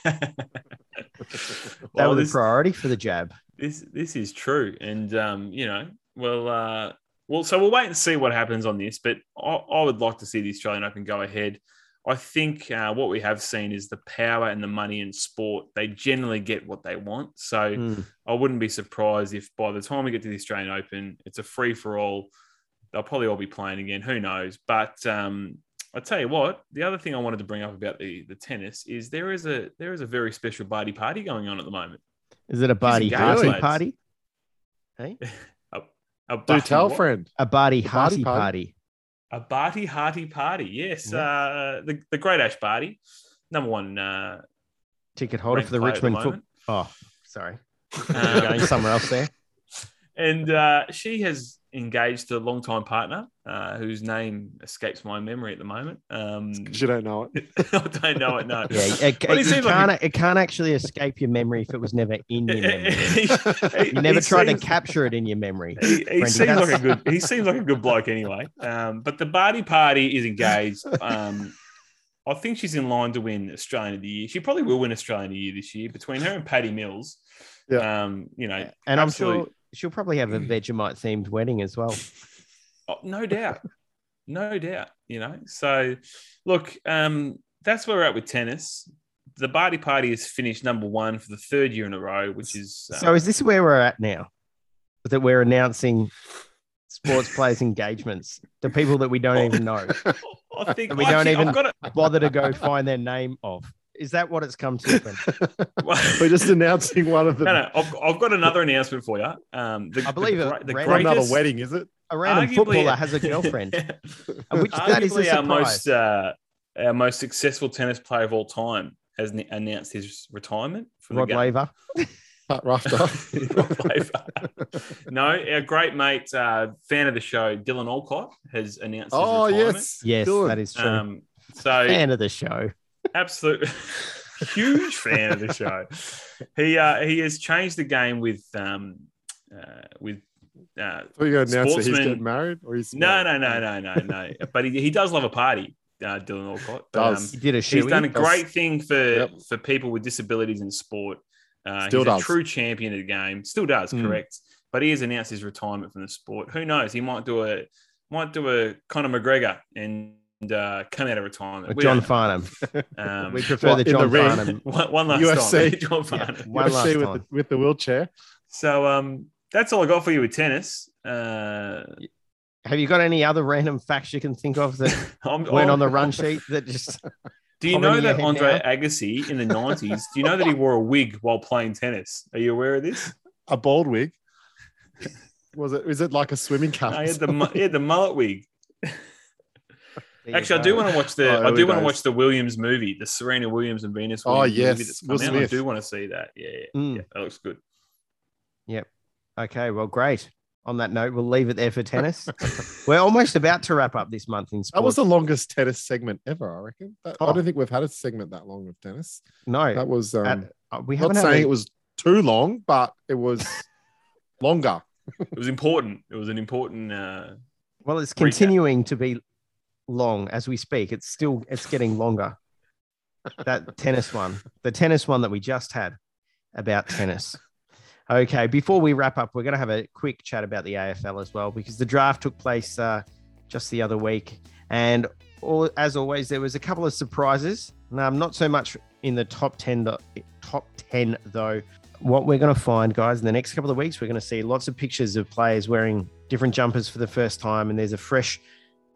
well, were the priority for the jab. this this is true, and um, you know, well, uh, well, so we'll wait and see what happens on this. But I, I would like to see the Australian Open go ahead. I think uh, what we have seen is the power and the money in sport. They generally get what they want. So Mm. I wouldn't be surprised if by the time we get to the Australian Open, it's a free for all. They'll probably all be playing again. Who knows? But um, I tell you what, the other thing I wanted to bring up about the the tennis is there is a there is a very special party party going on at the moment. Is it a Barty engaged, Harty lads. party? Hey, *laughs* A Do Barty tell, what? friend. a Barty A Barty Harty party? party. A Barty Hearty party. Yes, Yeah. uh, the the Great Ash Barty, number one. Uh, Ticket holder for the player the Richmond foot. Oh, sorry, *laughs* Um, going somewhere else there. and uh, she has engaged to a longtime partner uh, whose name escapes my memory at the moment. Um, 'Cause you don't know it. *laughs* I don't know it. No. *laughs* Yeah, it, But he it, can't, it can't actually escape your memory if it was never in your memory. *laughs* He- You never he tried seems- to capture it in your memory. He, he Brendan. seems like a good. He seems like a good bloke anyway. Um, but the Barty party is engaged. Um, I think she's in line to win Australian of the Year. She probably will win Australian of the Year this year. Between her and Patty Mills, Yeah. um, you know, And I'm sure she'll probably have a Vegemite themed wedding as well. *laughs* Oh, no doubt, no doubt. You know, so look, um, that's where we're at with tennis. The Barty party has finished number one for the third year in a row, which is um, So is this where we're at now? That we're announcing sports players' *laughs* engagements to people that we don't even know. *laughs* I think we don't actually, even- I've got Bother to go find their name of. Is that what it's come to? *laughs* We're just announcing one of them. No, no, I've, I've got another announcement for you. Um, the, I believe the, it gra- the ran For another wedding, is it? A random arguably- footballer has a girlfriend, *laughs* which that is a Arguably our most uh, our most successful tennis player of all time has n- announced his retirement from Rod the game. Laver. *laughs* Pat Rafter. No, our great mate, uh, fan of the show, Dylan Alcott, has announced. His oh retirement. yes, Yes, Dylan. that is true. Um, so Fan of the show. Absolute *laughs* huge fan of the show. He uh, he has changed the game with um, uh, with. Uh, So you announce that he's getting married, or he's no, no, no, no, no, no. But he, he does love a party, uh, Dylan Alcott. But, Does. He did a shoe. he's done a does. great thing for Yep. for people with disabilities in sport. Uh, Still he's does. a true champion of the game. Still does, Mm. correct. But he has announced his retirement from the sport. Who knows? He might do a might do a Conor McGregor and uh, come out of retirement. We John don't. Farnham. Um, We prefer What, the in the John ring? Farnham. *laughs* one, one last UFC. time, *laughs* John Farnham. One UFC last with time. the, with the wheelchair. So um, that's all I got for you with tennis. Uh, Have you got any other random facts you can think of that *laughs* I'm, weren't on the run sheet that just Do you know that Andre now. Agassi in the 90s, do you know that he wore a wig while playing tennis? Are you aware of this? A bald wig. Was it? Is it like a swimming cap? No, he, had the, he had the mullet wig. There Actually, I do want to watch the Oh, I do want to watch the Williams movie, the Serena Williams and Venus Oh, Williams yes, movie that's Will out. I do want to see that. Yeah, yeah, Mm. yeah, that looks good. Yep. Okay, well, great. On that note, we'll leave it there for tennis. *laughs* We're almost about to wrap up this month in sports. That sports. was the longest tennis segment ever, I reckon. That, I Oh. don't think we've had a segment that long of tennis. no, That was um, at- uh, we not haven't had saying a- it was too long, but it was *laughs* longer. It was important. It was an important. Uh, Well, it's Recap. continuing to be long as we speak. It's still it's getting longer. *laughs* That tennis one, the tennis one that we just had about tennis. Okay, before we wrap up, we're going to have a quick chat about the AFL as well because the draft took place uh, just the other week, and all, as always, there was a couple of surprises. Um, not so much in the top ten, tho- top ten though. What we're going to find, guys, in the next couple of weeks, we're going to see lots of pictures of players wearing different jumpers for the first time, and there's a fresh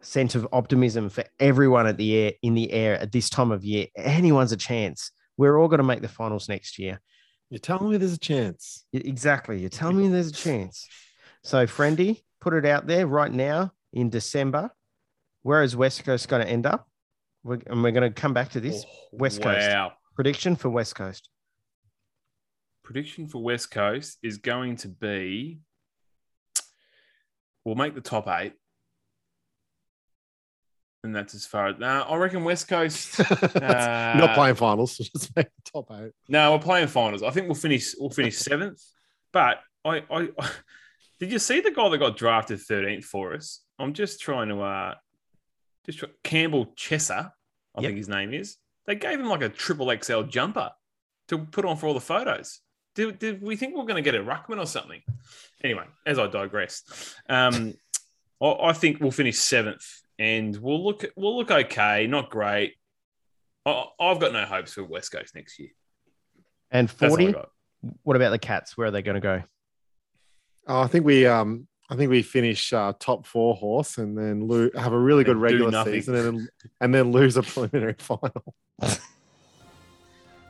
sense of optimism for everyone at the air in the air at this time of year. Anyone's a chance. We're all going to make the finals next year. You're telling me there's a chance. Exactly. You're telling me *laughs* there's a chance. So, Friendy, put it out there right now in December. Where is West Coast going to end up? We're, and we're going to come back to this oh, West Coast. Wow. prediction for West Coast. Prediction for West Coast is going to be. We'll make the top eight. And that's as far as. Nah, I reckon West Coast. *laughs* Uh, not playing finals, *laughs* just make the top eight. No, we're playing finals. I think we'll finish. We'll finish *laughs* seventh. But I, I, did you see the guy that got drafted thirteenth for us? I'm just trying to, uh, just try, Campbell Chesser, I Yep. think his name is. They gave him like a triple XL jumper to put on for all the photos. Did, did we think we are going to get a ruckman or something? Anyway, as I digress, um, I, I think we'll finish seventh, and we'll look we'll look okay, not great. I, I've got no hopes for West Coast next year. And That's all I 40, what about the Cats? Where are they going to go? Oh, I think we um I think we finish uh, top four horse and then lo- have a really good And do regular season and then, and then lose a preliminary *laughs* final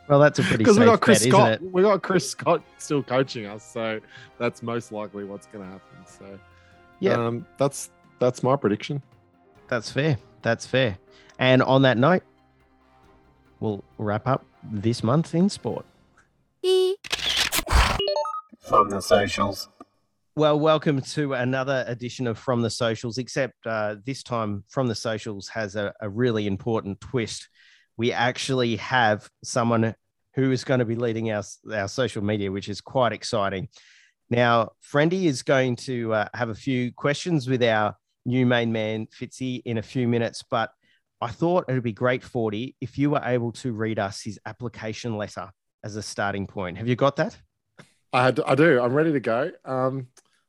Well, that's a pretty because we got Chris bet, Scott. We got Chris Scott still coaching us, so that's most likely what's going to happen. So Yeah. um, that's that's my prediction. That's fair. That's fair. And on that note, we'll wrap up this month in sport. From the socials. Well, welcome to another edition of From the Socials, except uh, this time From the Socials has a, a really important twist. We actually have someone who is going to be leading our, our social media, which is quite exciting. Now, Friendy is going to uh, have a few questions with our new main man, Fitzy, in a few minutes, but I thought it would be great, 40, if you were able to read us his application letter as a starting point. Have you got that? I, had, I do. I'm ready to go. Um,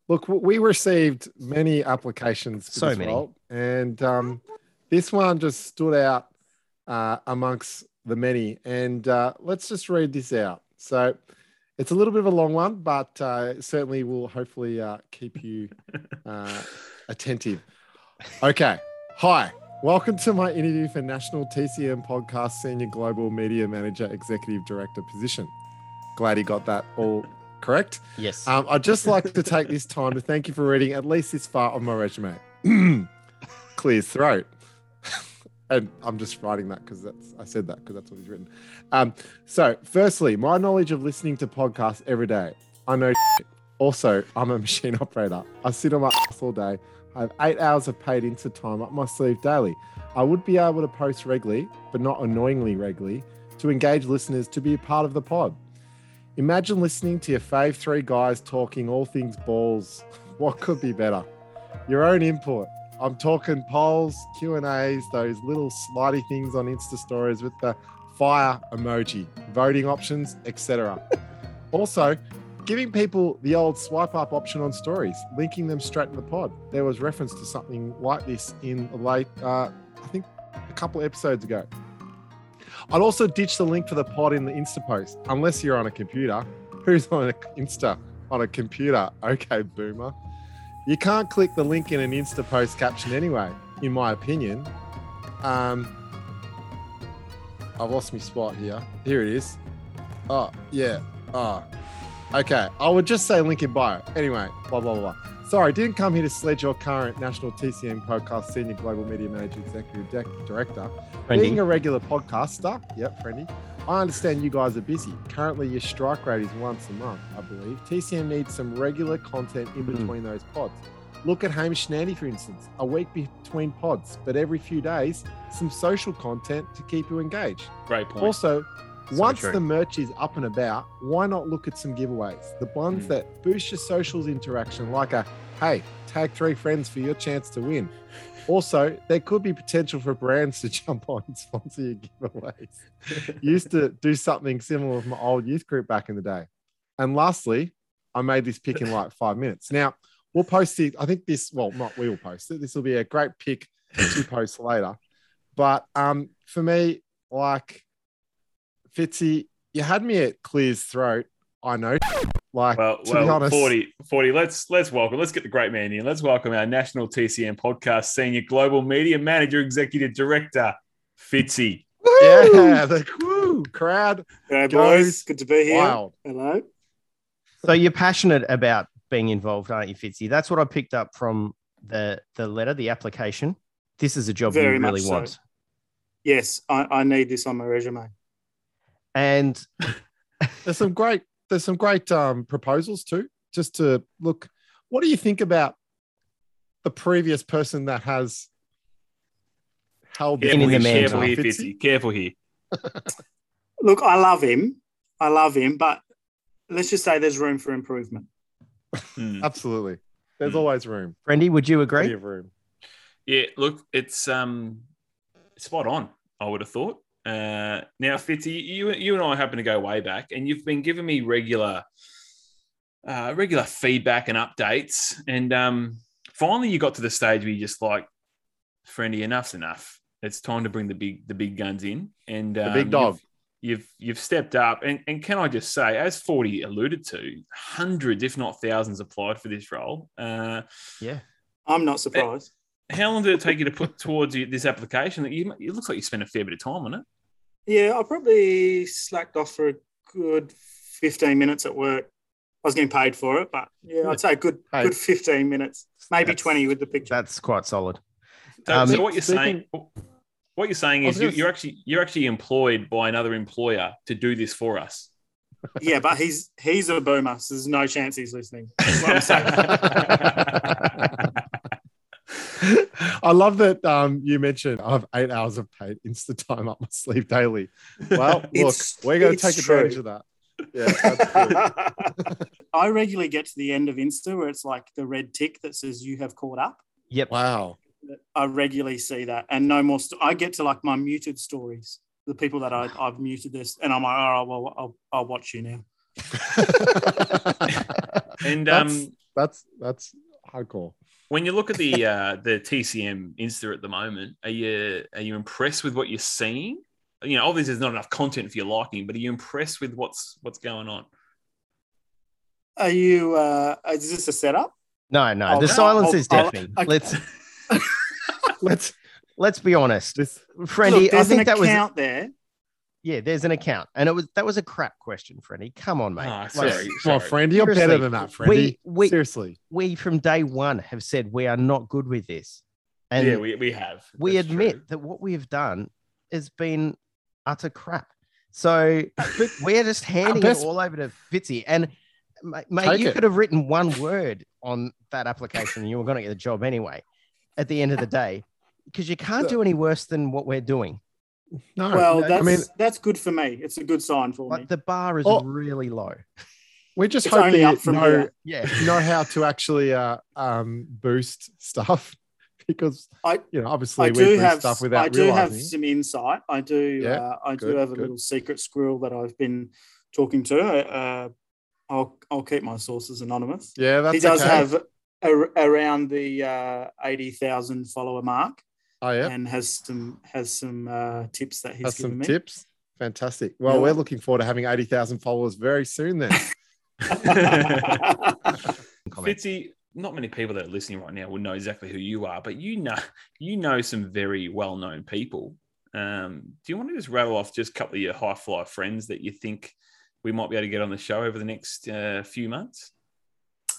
look, we received many applications for So this many. role, and um, this one just stood out uh, amongst the many. And uh, let's just read this out. So it's a little bit of a long one, but uh, certainly will hopefully uh, keep you uh, attentive. Okay. Hi. Welcome to my interview for National TCM Podcast Senior Global Media Manager Executive Director position. Glad he got that all correct. Yes. Um, I'd just like to take this time to thank you for reading at least this far of my resume. *clears throat* Clear throat. *laughs* and I'm just writing that because that's I said that because that's what he's written. Um, so, firstly, my knowledge of listening to podcasts every day. I know. *laughs* Also, I'm a machine *laughs* operator. I sit on my ass all day. I have eight hours of paid into time up my sleeve daily. I would be able to post regularly, but not annoyingly regularly, to engage listeners to be a part of the pod. Imagine listening to your fave three guys talking all things balls. *laughs* What could be better? Your own input. I'm talking polls, Q and A's, those little slidey things on Insta stories with the fire emoji, voting options, etc. *laughs* also, giving people the old swipe up option on stories, linking them straight in the pod. There was reference to something like this in the late, uh, I think, a couple episodes ago. I'd also ditch the link for the pod in the Insta post, unless you're on a computer. *laughs* Who's on an Insta on a computer? Okay, boomer. You can't click the link in an Insta post caption anyway, in my opinion. Um, I've lost my spot here. Here it is. Oh, yeah. Oh, okay. I would just say link in bio. Anyway, blah, blah, blah. Sorry, didn't come here to sledge your current National TCM podcast Senior Global Media Manager Executive Dec- Director. Being a regular podcaster, yep, friendly. I understand you guys are busy. Currently, your strike rate is once a month, I believe. TCM needs some regular content in Hmm. between those pods. Look at Hamish and Andy, for instance, a week between pods, but every few days, some social content to keep you engaged. Great point. Also, So once true. the merch is up and about, why not look at some giveaways? The ones Mm. that boost your socials interaction, like a hey, tag three friends for your chance to win. Also, there could be potential for brands to *laughs* jump on and sponsor your giveaways. Used to *laughs* do something similar with my old youth group back in the day. And lastly, I made this pick in like five minutes. Now, we'll post it. I think this, well, not we will post it. This will be a great pick to *laughs* post later. But um, for me, like Fitzy, you had me at Clear's throat. I know. Like, well, to be honest, 40, 40. Let's let's welcome. Let's get the great man in. Let's welcome our national TCM podcast senior global media manager, executive director, Fitzy. yeah, the woo, crowd G'day, Goes boys. Good to be here. wild. Hello. So you're passionate about being involved, aren't you, Fitzy? That's what I picked up from the the letter, the application. This is a job Very you really so. want. Yes, I, I need this on my resume. And There's some great, there's some great um, proposals too. Just to look, what do you think about the previous person that has held In the here, mantle. careful here, Fitzy? Fitzy. Careful here. *laughs* Look, I love him. I love him, but let's just say there's room for improvement. Hmm. Absolutely. There's Hmm. always room. Brendy, would you agree? room. Yeah, look, it's um spot on. I would have thought. Uh, now, Fitzy, you you and I happen to go way back, and you've been giving me regular uh, regular feedback and updates. And um, finally, you got to the stage where you just like, friendy, enough's enough. It's time to bring the big the big guns in, and um, big dog. You've, you've you've stepped up, and and can I just say, as Forty alluded to, hundreds, if not thousands, applied for this role. Uh, Yeah. I'm not surprised. How long did it take you to put towards you- this application? That you, it looks like you spent a fair bit of time on it. Yeah, I probably slacked off for a good 15 minutes at work. I was getting paid for it, but yeah, I'd say a good Hey. good 15 minutes, maybe That's- 20 with the picture. That's quite solid. So, Um, so what you're speaking- saying, what you're saying I was is you, you're actually you're actually employed by another employer to do this for us. Yeah, but he's he's a boomer, so there's no chance he's listening. *laughs* *laughs* That's what I'm saying. *laughs* I love that um, you mentioned I have eight hours of paid Insta time up my sleeve daily. Well, *laughs* look, we're going to it's take advantage of that. Yeah. *laughs* I regularly get to the end of Insta where it's like the red tick that says you have caught up. Yep. wow. I regularly see that, and no more. St- I get to like my muted stories, the people that I, I've muted this, and I'm like, all right, well, I'll, I'll watch you now. And that's, um, that's that's hardcore. When you look at the uh, the TCM Insta at the moment, are you are you impressed with what you're seeing? You know, obviously there's not enough content for your liking, but are you impressed with what's what's going on? Are you? Uh, is this a setup? No, no. I'll- the silence I'll- is deafening. I- let's *laughs* Let's let's be honest. this. Freddie, Look, I think an that was account there. Yeah, there's an account. And it was that was a crap question, Freddie. Come on, mate. Like, sorry. Come on, friend, you're Seriously, better than that, Freddie. we- we, Seriously. we from day one have said we are not good with this. And yeah, we, we have. we That's admit true. that what we have done has been utter crap. So *laughs* we're just handing best- it all over to Fitzy. And mate, Take you it. could have written one word on that application and you were going to get the job anyway at the end of the day, because you can't do any worse than what we're doing. No, Well, that's I mean, that's good for me. It's a good sign for me. The bar is Oh. really low. We're just It's hope only up you from know, here. Yeah. know how to actually uh, um, boost stuff *laughs* because I- you know obviously I we do boost have stuff without I do have some insight. I do Yeah, uh, I do have a good. little secret squirrel that I've been talking to. Uh, I'll I'll keep my sources anonymous. yeah, that's he does okay. have a, around the uh, eighty thousand follower mark, oh yeah, and has some has some uh, tips that he's has given some me. tips. Fantastic. Well, Yeah. we're looking forward to having eighty thousand followers very soon. Then *laughs* Fitzy, not many people that are listening right now will know exactly who you are, but you know you know some very well known people. Um, do you want to just rattle off just a couple of your high fly friends that you think we might be able to get on the show over the next uh, few months?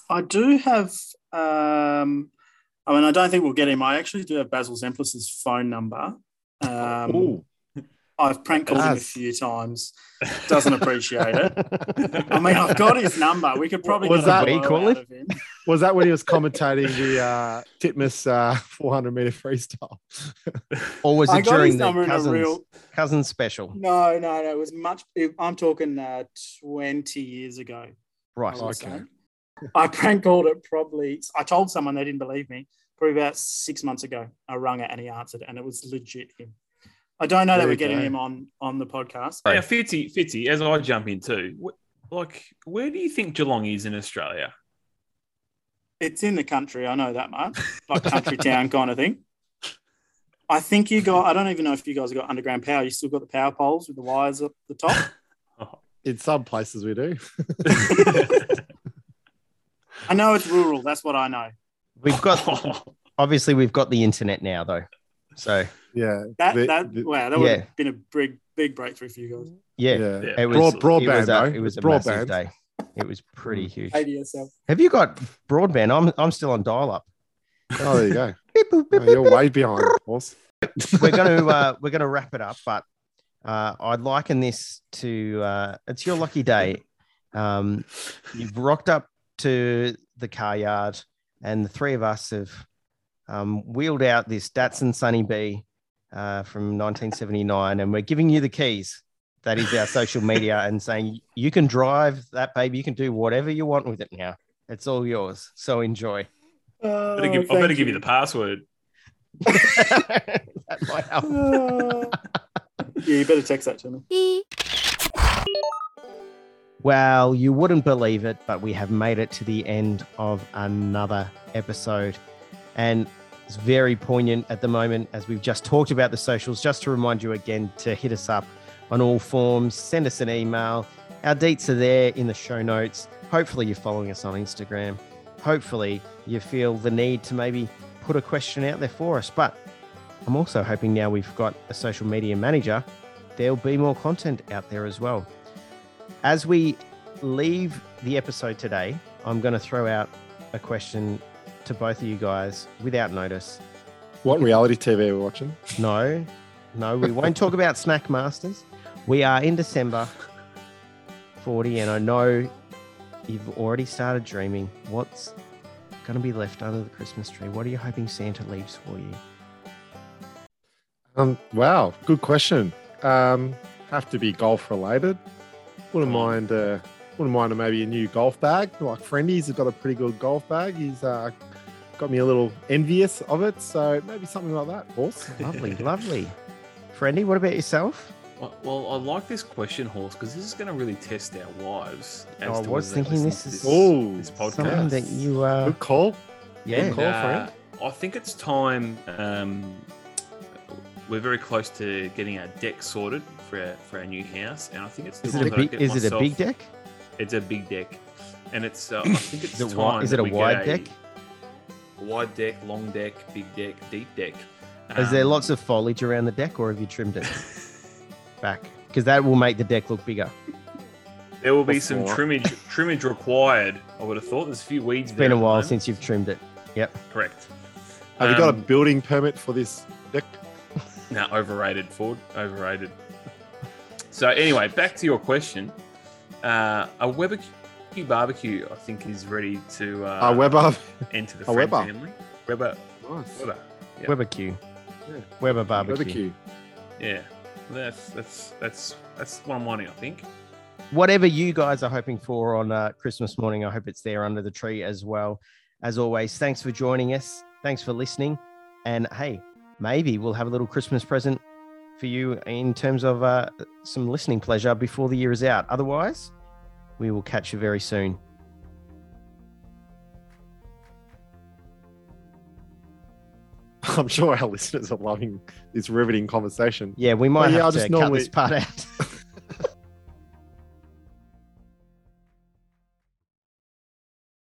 I do have. Um, I mean, I don't think we'll get him. I actually do have Basil Zempilas's phone number. Um, I've prank called him a few times. Doesn't appreciate it. I mean, I've got his number. We could probably Was that- We call out it? of him. was that when he was commentating the uh, Titmus uh, 400 meter freestyle? Or was it got during the cousins, real. cousins special? No, no, no. It was much. I'm talking uh, 20 years ago. Right. Okay. say. I prank called it probably. I told someone they didn't believe me. Probably about six months ago. I rung it and he answered, and it was legit him. I don't know There that we're getting go. him on on the podcast. Now, Fitzy, Fitzy, as I jump in too, wh- like, where do you think Geelong is in Australia? It's in the country. I know that much, like country town kind of thing. I think you got. I don't even know if you guys got underground power. You still got the power poles with the wires up the top. *laughs* In some places we do. *laughs* I know it's rural. That's what I know. We've got *laughs* obviously we've got the internet now though. So Yeah. That The- that the- wow, that would Yeah. have been a big big breakthrough for you guys. yeah, yeah. Yeah. it was Broad, it broadband, was a, it was a Broadband. massive day. It was pretty huge. ADSL. Have you got broadband? I'm I'm still on dial up. Oh, there you go. *laughs* Beep, boop, beep, Oh, you're way behind, *laughs* horse. we're going to uh, we're going to wrap it up, but uh, I'd liken this to uh, it's your lucky day. Um, you've rocked up to the car yard, and the three of us have um, wheeled out this Datsun Sunny B uh, from 1979, and we're giving you the keys. That is our social media, and saying you can drive that baby. You can do whatever you want with it now. It's all yours. So enjoy. Uh, better give, I better give you the password. *laughs* that might help. *laughs* yeah, you better text that to me. Well, you wouldn't believe it, but we have made it to the end of another episode. And it's very poignant at the moment as we've just talked about the socials. Just to remind you again to hit us up on all forms, send us an email. Our deets are there in the show notes. Hopefully, you're following us on Instagram. Hopefully, you feel the need to maybe put a question out there for us. But I'm also hoping now we've got a social media manager, there'll be more content out there as well. As we leave the episode today, I'm going to throw out a question to both of you guys without notice. What reality TV are we watching? No, no, we won't talk about Snack Masters. We are in December. 40, and I know you've already started dreaming. What's going to be left under the Christmas tree? What are you hoping Santa leaves for you? Um, wow, good question. Um, have to be golf related. Wouldn't Come mind. Uh, wouldn't mind maybe a new golf bag. Like Friendy's has got a pretty good golf bag. He's uh, got me a little envious of it. So maybe something like that, horse. Lovely, lovely. Friendy, what about yourself? Well, well, I like this question, Horse, because this is going to really test our wives. as Oh, I was thinking this to is Oh, this podcast. Something that you, uh, Good call. yeah, And, call, uh, friend. I think it's time. Um, we're very close to getting our deck sorted for our, for our new house, and I think it's is time it a big? get Is it a big deck? It's a big deck, and it's. Uh, I *coughs* think it's Is it, time. is it a wide deck? a wide deck, long deck, big deck, deep deck. Is there Um, lots of foliage around the deck, or have you trimmed it *laughs* back? Because that will make the deck look bigger. There will be Or some four. trimmage *laughs* trimmage required. I would have thought there's a few weeds. It's been a while moment. since you've trimmed it. Yep. Correct. Have you got a Um, building permit for this deck? *laughs* No, overrated, Ford. Overrated. So anyway, back to your question. Uh, a Weber Q barbecue, I think, is ready to uh, Uh, Weber. enter the *laughs* a Weber. family. Weber, Nice. Weber. Yeah. Weber Q. Yeah. Weber barbecue. Barbecue. Yeah, that's that's that's that's what I'm wanting. I think. Whatever you guys are hoping for on uh, Christmas morning, I hope it's there under the tree as well. As always, thanks for joining us. Thanks for listening. And hey, maybe we'll have a little Christmas present for you in terms of uh, some listening pleasure before the year is out. Otherwise, we will catch you very soon. *laughs* I'm sure our listeners are loving this riveting conversation. Yeah, we might Well, have I'll to just cut normally- this part out. *laughs*